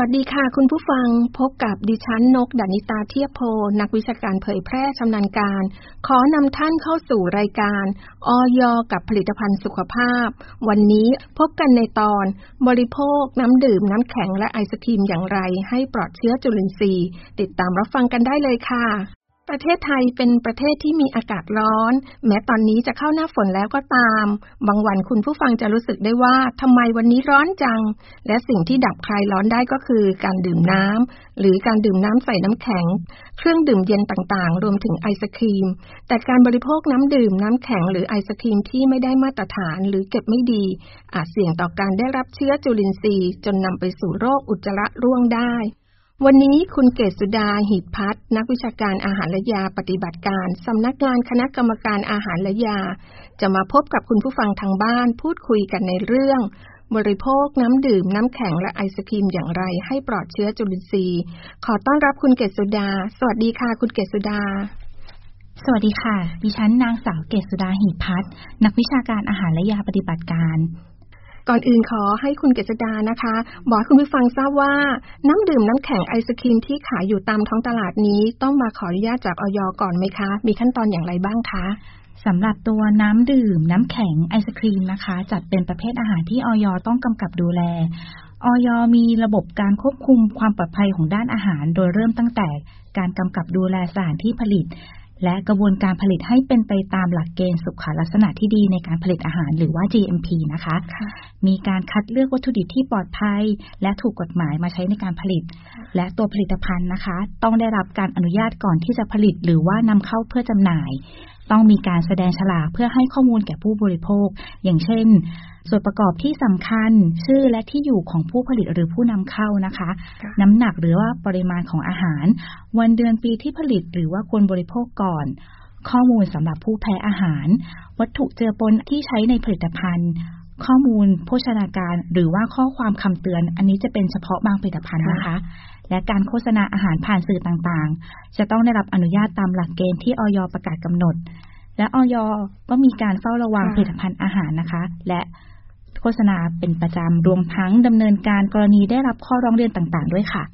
วัสดีค่ะ คุณผู้ฟังพบกับดิฉันนกดานิตาเทียโพ นักวิชาการเผยแพร่ชำนาญการ ขอนำท่านเข้าสู่รายการออยกับผลิตภัณฑ์สุขภาพ วันนี้พบกันในตอน บริโภคน้ำดื่มน้ำแข็งและไอศครีมอย่างไร ให้ปลอดเชื้อจุลินทรีย์ ติดตามรับฟังกันได้เลยค่ะ ประเทศไทยเป็นประเทศที่มีอากาศร้อน แม้ตอนนี้จะเข้าหน้าฝนแล้วก็ตาม บางวันคุณผู้ฟังจะรู้สึกได้ว่าทำไมวันนี้ร้อนจัง และสิ่งที่ดับคลายร้อนได้ก็คือการดื่มน้ำหรือการดื่มน้ำใส่น้ำแข็ง เครื่องดื่มเย็นต่างๆ รวมถึงไอศครีม แต่การบริโภคน้ำดื่มน้ำแข็งหรือไอศครีมที่ไม่ได้มาตรฐานหรือเก็บไม่ดี อาจเสี่ยงต่อการได้รับเชื้อจุลินทรีย์ จนนำไปสู่โรคอุจจาระร่วงได้ วันนี้คุณเกศสุดาหิตพัฒนักวิชาการอาหารและยาปฏิบัติการ สำนักงานคณะกรรมการอาหารและยา จะมาพบกับคุณผู้ฟังทางบ้านพูดคุยกันในเรื่อง บริโภคน้ำดื่มน้ำแข็งและไอศครีมอย่างไรให้ปลอดเชื้อจุลินทรีย์ ขอต้อนรับคุณเกศสุดา สวัสดีค่ะ คุณเกศสุดา สวัสดีค่ะ ดิฉันนางสาวเกศสุดาหิพัฒนักวิชาการอาหารและยาปฏิบัติการ ก่อนอื่นขอให้คุณเกษดานะคะ บอกคุณผู้ฟังทราบว่า น้ำดื่มน้ำแข็งไอศครีมที่ขายอยู่ตามท้องตลาดนี้ ต้องมาขออนุญาตจากออยก่อนไหมคะ มีขั้นตอนอย่างไรบ้างคะสำหรับตัวน้ำดื่ม น้ำแข็งไอศครีมนะคะ จัดเป็นประเภทอาหารที่ออยต้องกำกับดูแลออยมีระบบการควบคุมความปลอดภัยของด้านอาหาร โดยเริ่มตั้งแต่การกำกับดูแลสถานที่ผลิต และกระบวนการผลิตให้เป็นไปตามหลักเกณฑ์สุขลักษณะที่ดีในการผลิตอาหารหรือว่า GMP นะคะคะมีการคัดเลือกวัตถุดิบที่ปลอดภัย และถูกกฎหมายมาใช้ในการผลิต และตัวผลิตภัณฑ์นะคะ ต้องได้รับการอนุญาตก่อนที่จะผลิต หรือว่านำเข้าเพื่อจำหน่าย ต้องมีการแสดงฉลากเพื่อให้ข้อมูลแก่ผู้บริโภค อย่างเช่น ส่วนประกอบที่สำคัญชื่อและที่อยู่ของผู้ผลิตหรือผู้นำเข้านะคะ น้ำหนักหรือว่าปริมาณของอาหาร วันเดือนปีที่ผลิตหรือว่าควรบริโภคก่อน ข้อมูลสำหรับผู้แพ้อาหาร วัตถุเจือปนที่ใช้ในผลิตภัณฑ์ข้อมูลโภชนาการหรือว่าข้อความคำเตือน อันนี้จะเป็นเฉพาะบางผลิตภัณฑ์นะคะ และการโฆษณาอาหารผ่านสื่อต่างๆ จะต้องได้รับอนุญาตตามหลักเกณฑ์ที่ออยประกาศกำหนด และออยก็มีการเฝ้าระวังผลิตภัณฑ์อาหารนะคะ และ โฆษณาเป็นประจำรวมทั้งดำเนินการกรณีได้รับข้อร้องเรียนต่างๆ ด้วยค่ะ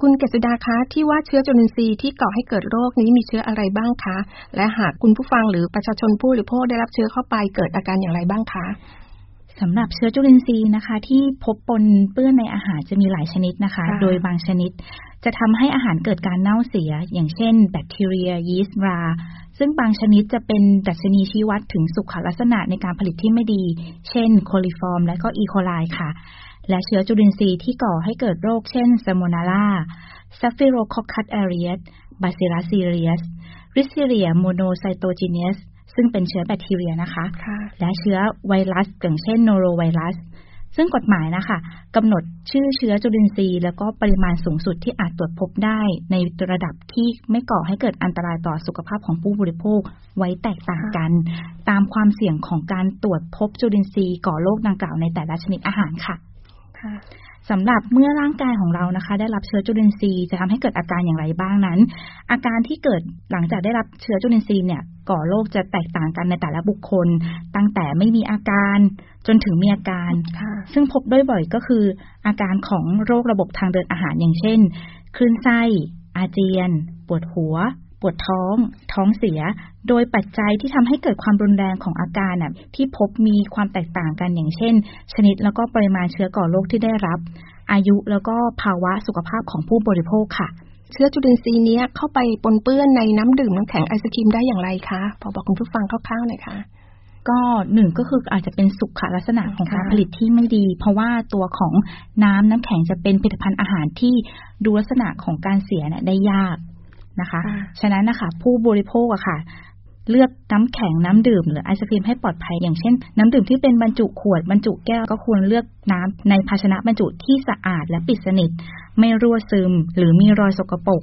คุณเกษดาคะที่ว่าเชื้อจุลินทรีย์ที่ก่อให้เกิดโรคนี้มีเชื้ออะไรบ้างคะ และหากคุณผู้ฟังหรือประชาชนผู้บริโภคได้รับเชื้อเข้าไปเกิดอาการอย่างไรบ้างคะสำหรับเชื้อจุลินทรีย์นะคะ ที่พบปนเปื้อนในอาหารจะมีหลายชนิดนะคะ โดยบางชนิด จะทำให้อาหารเกิดการเน่าเสีย อย่างเช่น แบคทีเรีย ยีสต์รา ซึ่งบางชนิดจะเป็นดัชนีชี้วัดถึงสุขลักษณะในการผลิตที่ไม่ดี เช่น โคลิฟอร์ม และก็อีโคไลค่ะ และเชื้อจุลินทรีย์ที่ก่อให้เกิดโรค เช่น Salmonella Staphylococcus aureus Bacillus cereus Listeria monocytogenes ซึ่งเป็นเชื้อแบคทีเรียนะคะ และเชื้อไวรัสอย่างเช่นโนโรไวรัส ซึ่งกฎหมายนะคะกำหนดชื่อเชื้อจุลินทรีย์ แล้วก็ปริมาณสูงสุดที่อาจตรวจพบได้ในระดับที่ไม่ก่อให้เกิดอันตรายต่อสุขภาพของผู้บริโภคไว้แตกต่างกัน ตามความเสี่ยงของการตรวจพบจุลินทรีย์ก่อโรคดังกล่าวในแต่ละชนิดอาหารค่ะ สำหรับเมื่อร่างกายของเรานะคะ ได้รับเชื้อจุลินทรีย์จะทำให้เกิดอาการอย่างไรบ้างนั้น อาการที่เกิดหลังจากได้รับเชื้อจุลินทรีย์เนี่ย ก่อโรคจะแตกต่างกันในแต่ละบุคคล ตั้งแต่ไม่มีอาการจนถึงมีอาการ ซึ่งพบด้วยบ่อยก็คือ อาการของโรคระบบทางเดินอาหารอย่างเช่น คลื่นไส้ อาเจียน ปวดหัวป วดท้อง ท้องเสีย โดยปัจจัยที่ทำให้เกิดความรุนแรงของอาการน่ะที่พบมีความแตกต่างกันอย่างเช่น ชนิดแล้วก็ปริมาณเชื้อก่อโรคที่ได้รับ อายุแล้วก็ภาวะสุขภาพของผู้บริโภคค่ะ เชื้อจุลินทรีย์นี้เข้าไปปนเปื้อนในน้ำดื่มน้ำแข็งไอศครีมได้อย่างไรคะพอบอกคุณผู้ฟังคร่าวๆหน่อยค่ะก็หนึ่งก็คืออาจจะเป็นสุขลักษณะของการผลิตที่ไม่ดี เพราะว่าตัวของน้ำน้ำแข็งจะเป็นผลิตภัณฑ์อาหารที่ดูลักษณะของการเสียเนี่ยได้ยาก นะคะ ฉะนั้นนะคะผู้บริโภคอะค่ะเลือกน้ำแข็งน้ำดื่มหรือไอศครีมให้ปลอดภัยอย่างเช่น น้ำดื่มที่เป็นบรรจุขวดบรรจุแก้วก็ควรเลือกน้ำในภาชนะบรรจุที่สะอาดและปิดสนิท ไม่รั่วซึม หรือมีรอยสกปรก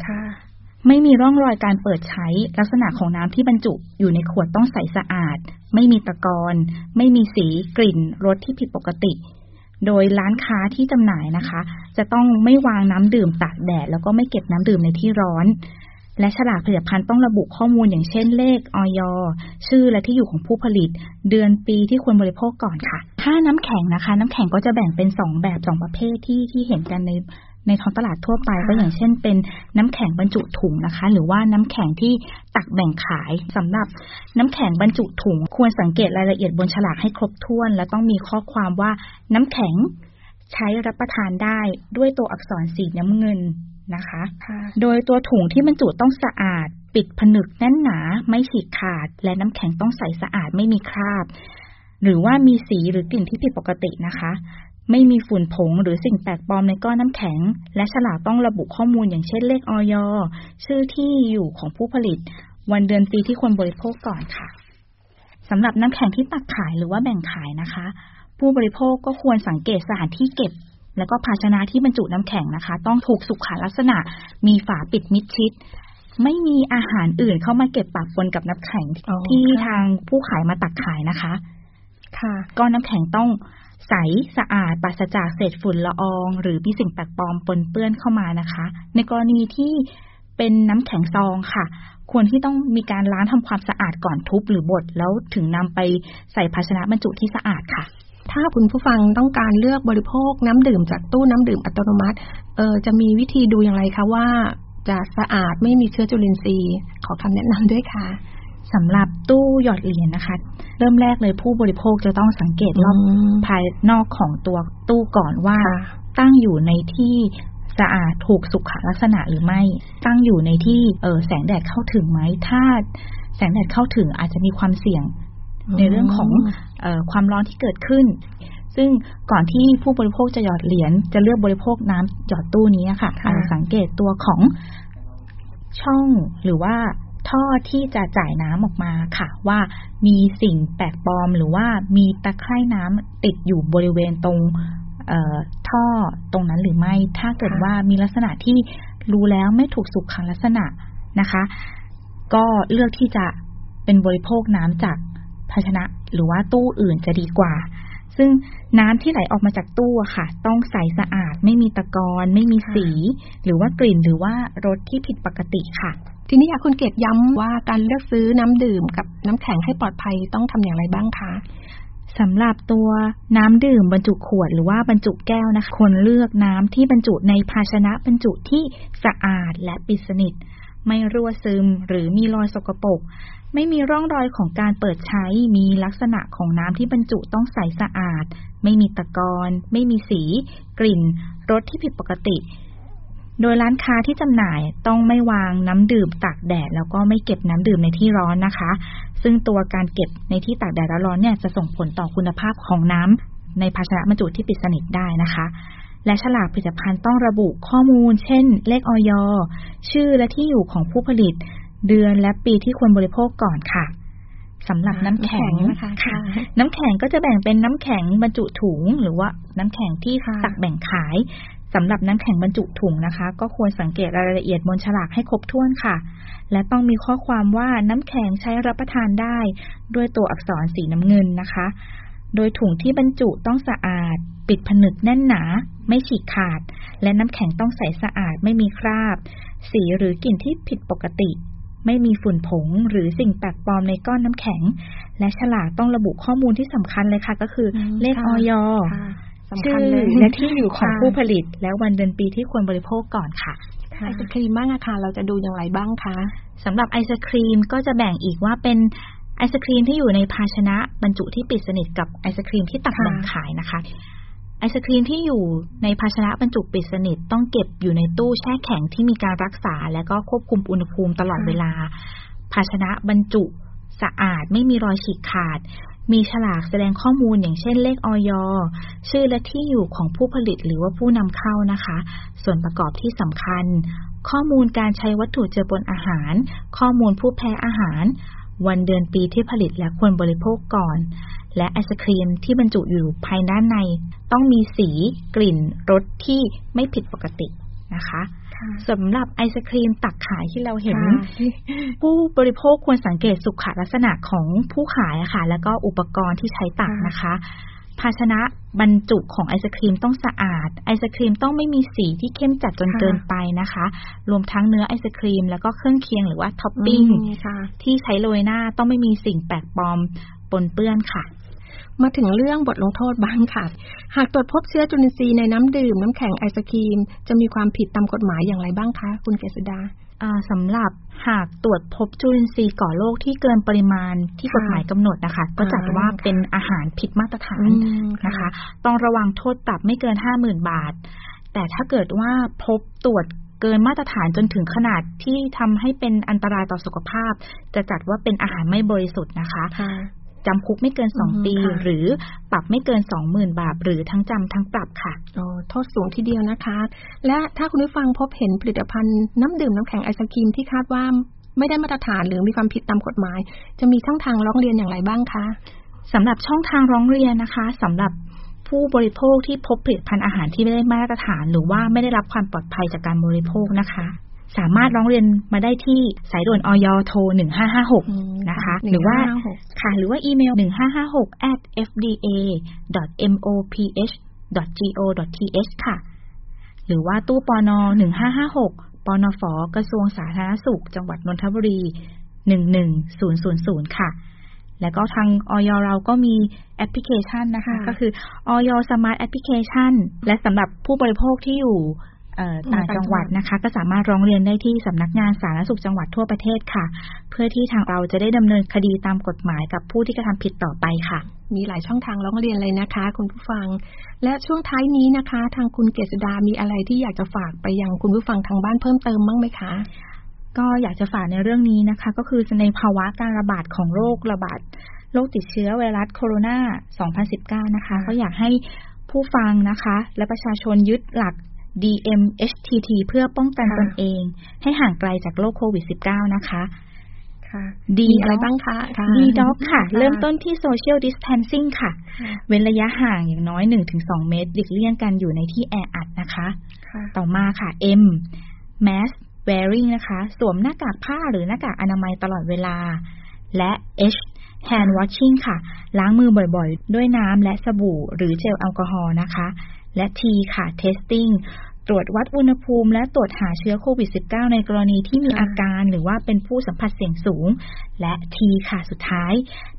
ไม่มีร่องรอยการเปิดใช้ลักษณะของน้ำที่บรรจุอยู่ในขวดต้องใสสะอาด ไม่มีตะกอนไม่มีสีกลิ่นรสที่ผิดปกติ โดยร้านค้าที่จำหน่ายนะคะ จะต้องไม่วางน้ำดื่มตากแดดแล้วก็ไม่เก็บน้ำดื่มในที่ร้อน และฉลากผลิตภัณฑ์ต้องระบุข้อมูลอย่างเช่นเลขออยชื่อและที่อยู่ของผู้ผลิต เดือนปีที่ควรบริโภคก่อนค่ะ ถ้าน้ำแข็งนะคะ น้ำแข็งก็จะแบ่งเป็นสองแบบสองประเภทที่ที่เห็นกันในในท้องตลาดทั่วไปก็อย่างเช่นเป็นน้ำแข็งบรรจุถุงนะคะ หรือว่าน้ำแข็งที่ตักแบ่งขายสำหรับน้ำแข็งบรรจุถุง ควรสังเกตรายละเอียดบนฉลากให้ครบถ้วน และต้องมีข้อความว่าน้ำแข็งใช้รับประทานได้ด้วยตัวอักษรสีน้ำเงิน นะคะ โดยตัวถุงที่บรรจุต้องสะอาด ปิดผนึกแน่นหนา ไม่ฉีกขาด และน้ำแข็งต้องใสสะอาดไม่มีคราบ หรือว่ามีสีหรือกลิ่นที่ผิดปกตินะคะ ไม่มีฝุ่นผงหรือสิ่งแปลกปลอมในก้อนน้ำแข็ง และฉลากต้องระบุข้อมูลอย่างเช่นเลขออยชื่อที่อยู่ของผู้ผลิต วันเดือนปีที่ควรบริโภคก่อนค่ะสำหรับน้ำแข็งที่ตักขายหรือว่าแบ่งขายนะคะ ผู้บริโภคก็ควรสังเกตสถานที่เก็บ แล้วก็ภาชนะที่บรรจุน้ำแข็งนะคะ ต้องถูกสุขลักษณะ มีฝาปิดมิดชิด ไม่มีอาหารอื่นเข้ามาเก็บปะปนกับน้ำแข็งที่ทางผู้ขายมาตักขายนะคะ ค่ะก้อนน้ำแข็งต้องใสสะอาดปราศจากเศษฝุ่นละออง หรือมีสิ่งแปลกปลอมปนเปื้อนเข้ามานะคะ ในกรณีที่เป็นน้ำแข็งซองค่ะ ควรที่ต้องมีการล้างทำความสะอาดก่อนทุบหรือบดแล้วถึงนำไปใส่ภาชนะบรรจุที่สะอาดค่ะ ถ้าคุณผู้ฟังต้องการเลือกบริโภคน้ำดื่มจากตู้น้ำดื่มอัตโนมัติ เออจะมีวิธีดูอย่างไรคะว่า จะสะอาดไม่มีเชื้อจุลินทรีย์ ขอคำแนะนำด้วยค่ะสำหรับตู้หยอดเหรียญนะคะ เริ่มแรกเลยผู้บริโภคจะต้องสังเกตรอบภายนอกของตัวตู้ก่อนว่า ตั้งอยู่ในที่สะอาดถูกสุขลักษณะหรือไม่ ตั้งอยู่ในที่เออแสงแดดเข้าถึงไหมถ้าแสงแดดเข้าถึงอาจจะมีความเสี่ยง ในเรื่องของอความร้อนที่เกิดขึ้น ซึ่งก่อนที่ผู้บริโภคจะหยอดเหรียญจะเลือกบริโภคน้ำหยอดตู้นี้ค่ะอาจจะสังเกตตัวของช่องหรือว่าท่อที่จะจ่ายน้ำออกมาค่ะ ว่ามีสิ่งแปลกปลอมหรือว่ามีตะไคร่น้ำติดอยู่บริเวณตรงท่อตรงนั้นหรือไม่ ถ้าเกิดว่ามีลักษณะที่รู้แล้วไม่ถูกสุขลักษณะนะคะ ก็เลือกที่จะเป็นบริโภคน้ำจาก ภาชนะหรือว่าตู้อื่นจะดีกว่า ซึ่งน้ำที่ไหลออกมาจากตู้ค่ะ ต้องใสสะอาดไม่มีตะกอนไม่มีสี หรือว่ากลิ่นหรือว่ารสที่ผิดปกติค่ะ ทีนี้อยากคุณเกตย้ำว่าการเลือกซื้อน้ำดื่มกับน้ำแข็งให้ปลอดภัยต้องทำอย่างไรบ้างคะสำหรับตัวน้ำดื่มบรรจุขวดหรือว่าบรรจุแก้วนะคะควรเลือกน้ำที่บรรจุในภาชนะบรรจุที่สะอาดและปิดสนิท ไม่รั่วซึมหรือมีรอยสกปรกไม่มีร่องรอยของการเปิดใช้มีลักษณะของน้ำที่บรรจุต้องใสสะอาด ไม่มีตะกอนไม่มีสี กลิ่นรสที่ผิดปกติ โดยร้านค้าที่จำหน่ายต้องไม่วางน้ำดื่มตากแดด แล้วก็ไม่เก็บน้ำดื่มในที่ร้อนนะคะ ซึ่งตัวการเก็บในที่ตากแดดและร้อนเนี่ยจะส่งผลต่อคุณภาพของน้ำในภาชนะบรรจุที่ปิดสนิทได้นะคะ และฉลากผลิตภัณฑ์ต้องระบุข้อมูล เช่น เลขออยชื่อและที่อยู่ของผู้ผลิต เดือนและปีที่ควรบริโภคก่อนค่ะสำหรับน้ำแข็งนะคะน้ำแข็งก็จะแบ่งเป็นน้ำแข็งบรรจุถุง หรือว่าน้ำแข็งที่ตักแบ่งขายสำหรับน้ำแข็งบรรจุถุงนะคะ ก็ควรสังเกตรายละเอียดบนฉลากให้ครบถ้วนค่ะ และต้องมีข้อความว่าน้ำแข็งใช้รับประทานได้ ด้วยตัวอักษรสีน้ำเงินนะคะ โดยถุงที่บรรจุต้องสะอาด ปิดผนึกแน่นหนา ไม่ฉีกขาด และน้ำแข็งต้องใสสะอาดไม่มีคราบ สีหรือกลิ่นที่ผิดปกติ ไม่มีฝุ่นผงหรือสิ่งแปลกปลอมในก้อนน้ำแข็ง และฉลากต้องระบุข้อมูลที่สำคัญเลยค่ะ ก็คือ เลขออยชื่อและที่อยู่ของผู้ผลิต แล้ววันเดือนปีที่ควรบริโภคก่อนค่ะไอศครีมบ้างอะค่ะ เราจะดูอย่างไรบ้างคะสำหรับไอศครีมก็จะแบ่งอีกว่าเป็น ไอศครีมที่อยู่ในภาชนะบรรจุที่ปิดสนิทกับไอศครีมที่ตักแบ่งขายนะคะ ไอศครีมที่อยู่ในภาชนะบรรจุปิดสนิทต้องเก็บอยู่ในตู้แช่แข็งที่มีการรักษา และก็ควบคุมอุณหภูมิตลอดเวลา ภาชนะบรรจุสะอาดไม่มีรอยฉีกขาด มีฉลากแสดงข้อมูลอย่างเช่นเลขออยชื่อและที่อยู่ของผู้ผลิตหรือว่าผู้นำเข้านะคะ ส่วนประกอบที่สำคัญ ข้อมูลการใช้วัตถุเจือปนอาหาร ข้อมูลผู้แพ้อาหาร วันเดือนปีที่ผลิตและควรบริโภคก่อน และไอศครีมที่บรรจุอยู่ภายด้านใน ต้องมีสีกลิ่นรสที่ไม่ผิดปกตินะคะสำหรับไอศครีมตักขายที่เราเห็น ผู้บริโภคควรสังเกตสุขลักษณะของผู้ขายค่ะ แล้วก็อุปกรณ์ที่ใช้ตักนะคะ ภาชนะบรรจุของไอศครีมต้องสะอาด ไอศครีมต้องไม่มีสีที่เข้มจัดจนเกินไปนะคะ รวมทั้งเนื้อไอศครีม แล้วก็เครื่องเคียงหรือว่าท็อปปิ้งที่ใช้โรยหน้าต้องไม่มีสิ่งแปลกปลอมปนเปื้อนค่ะมาถึงเรื่องบทลงโทษบ้างค่ะ หากตรวจพบเชื้อจุลินทรีย์ในน้ำดื่ม น้ำแข็งไอศครีม จะมีความผิดตามกฎหมายอย่างไรบ้างคะ คุณเกษดา สำหรับหากตรวจพบจุลินทรีย์ก่อโรคที่เกินปริมาณที่กฎหมายกำหนดนะคะ ก็จัดว่าเป็นอาหารผิดมาตรฐานนะคะ ต้องระวังโทษปรับไม่เกินห้าหมื่นบาท แต่ถ้าเกิดว่าพบตรวจเกินมาตรฐานจนถึงขนาดที่ทำให้เป็นอันตรายต่อสุขภาพ จะจัดว่าเป็นอาหารไม่บริสุทธิ์นะคะ จำคุกไม่เกินสองปี หรือปรับไม่เกินสองหมื่นบาท หรือทั้งจำทั้งปรับค่ะโอ้โทษสูงทีเดียวนะคะ และถ้าคุณผู้ฟังพบเห็นผลิตภัณฑ์น้ำดื่มน้ำแข็งไอศครีมที่คาดว่าไม่ได้มาตรฐานหรือมีความผิดตามกฎหมาย จะมีช่องทางร้องเรียนอย่างไรบ้างคะสำหรับช่องทางร้องเรียนนะคะสำหรับผู้บริโภคที่พบผลิตภัณฑ์อาหารที่ไม่ได้มาตรฐาน หรือว่าไม่ได้รับความปลอดภัยจากการบริโภคนะคะ สามารถร้องเรียนมาได้ที่สายด่วนออยโทร1556 นะคะ หรือว่าค่ะหรือว่าอีเมล 1556 at fda moph go th ค่ะ หรือว่าตู้ปอนอ1556ปอนฟกระทรวงสาธารณสุข จังหวัดนนทบุรี 11000 ค่ะแล้วก็ทางอย. เราก็มีแอปพลิเคชันนะคะ ก็คืออย. Smart Application และสำหรับผู้บริโภคที่อยู่ ต่างจังหวัดนะคะ ก็สามารถร้องเรียนได้ที่สำนักงานสาธารณสุขจังหวัดทั่วประเทศค่ะ เพื่อที่ทางเราจะได้ดำเนินคดีตามกฎหมายกับผู้ที่กระทำผิดต่อไปค่ะ มีหลายช่องทางร้องเรียนเลยนะคะ คุณผู้ฟัง และช่วงท้ายนี้นะคะ ทางคุณเกษดามีอะไรที่อยากจะฝากไปยังคุณผู้ฟังทางบ้านเพิ่มเติมบ้างไหมคะก็อยากจะฝากในเรื่องนี้นะคะ ก็คือในภาวะการระบาดของโรคระบาดโรคติดเชื้อไวรัสโคโรนา 2019 นะคะ ก็อยากให้ผู้ฟังนะคะ และประชาชนยึดหลัก DMHTT เพื่อป้องกันตนเอง ให้ห่างไกลจากโรคโควิด -19 นะคะดีอะไรบ้างคะดีด็อกค่ะ เริ่มต้นที่ social distancing ค่ะ เว้นระยะห่างอย่างน้อย 1-2 เมตรหลีกเลี่ยงกันอยู่ในที่แออัดนะคะ ต่อมาค่ะ M mask wearing นะคะ สวมหน้ากากผ้าหรือหน้ากากอนามัยตลอดเวลา และ H hand washing ค่ะ ล้างมือบ่อยๆ ด้วยน้ำและสบู่หรือเจลแอลกอฮอล์นะคะ และ T ค่ะ testing ตรวจวัดอุณหภูมิ และตรวจหาเชื้อโควิด -19 ในกรณีที่มีอาการหรือว่าเป็นผู้สัมผัสเสี่ยงสูง และ T ค่ะสุดท้าย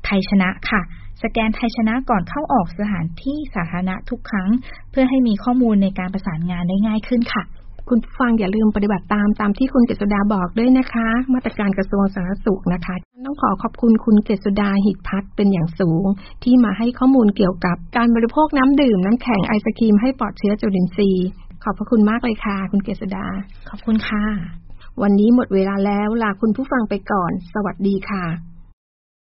ไทยชนะค่ะ สแกนไทยชนะก่อนเข้าออกสถานที่สาธารณะทุกครั้ง เพื่อให้มีข้อมูลในการประสานงานได้ง่ายขึ้นค่ะ คุณฟังอย่าลืมปฏิบัติตามตามที่คุณเกษดาบอกด้วยนะคะ มาตรการกระทรวงสาธารณสุขนะคะ ต้องขอขอบคุณคุณเกษดาหิตพัฒเป็นอย่างสูง ที่มาให้ข้อมูลเกี่ยวกับการบริโภคน้ำดื่มน้ำแข็งไอศครีมให้ปลอดเชื้อจุลินทรีย์ ขอบพระคุณมากเลยค่ะ คุณเกษดา ขอบคุณค่ะ วันนี้หมดเวลาแล้วลาคุณผู้ฟังไปก่อน สวัสดีค่ะ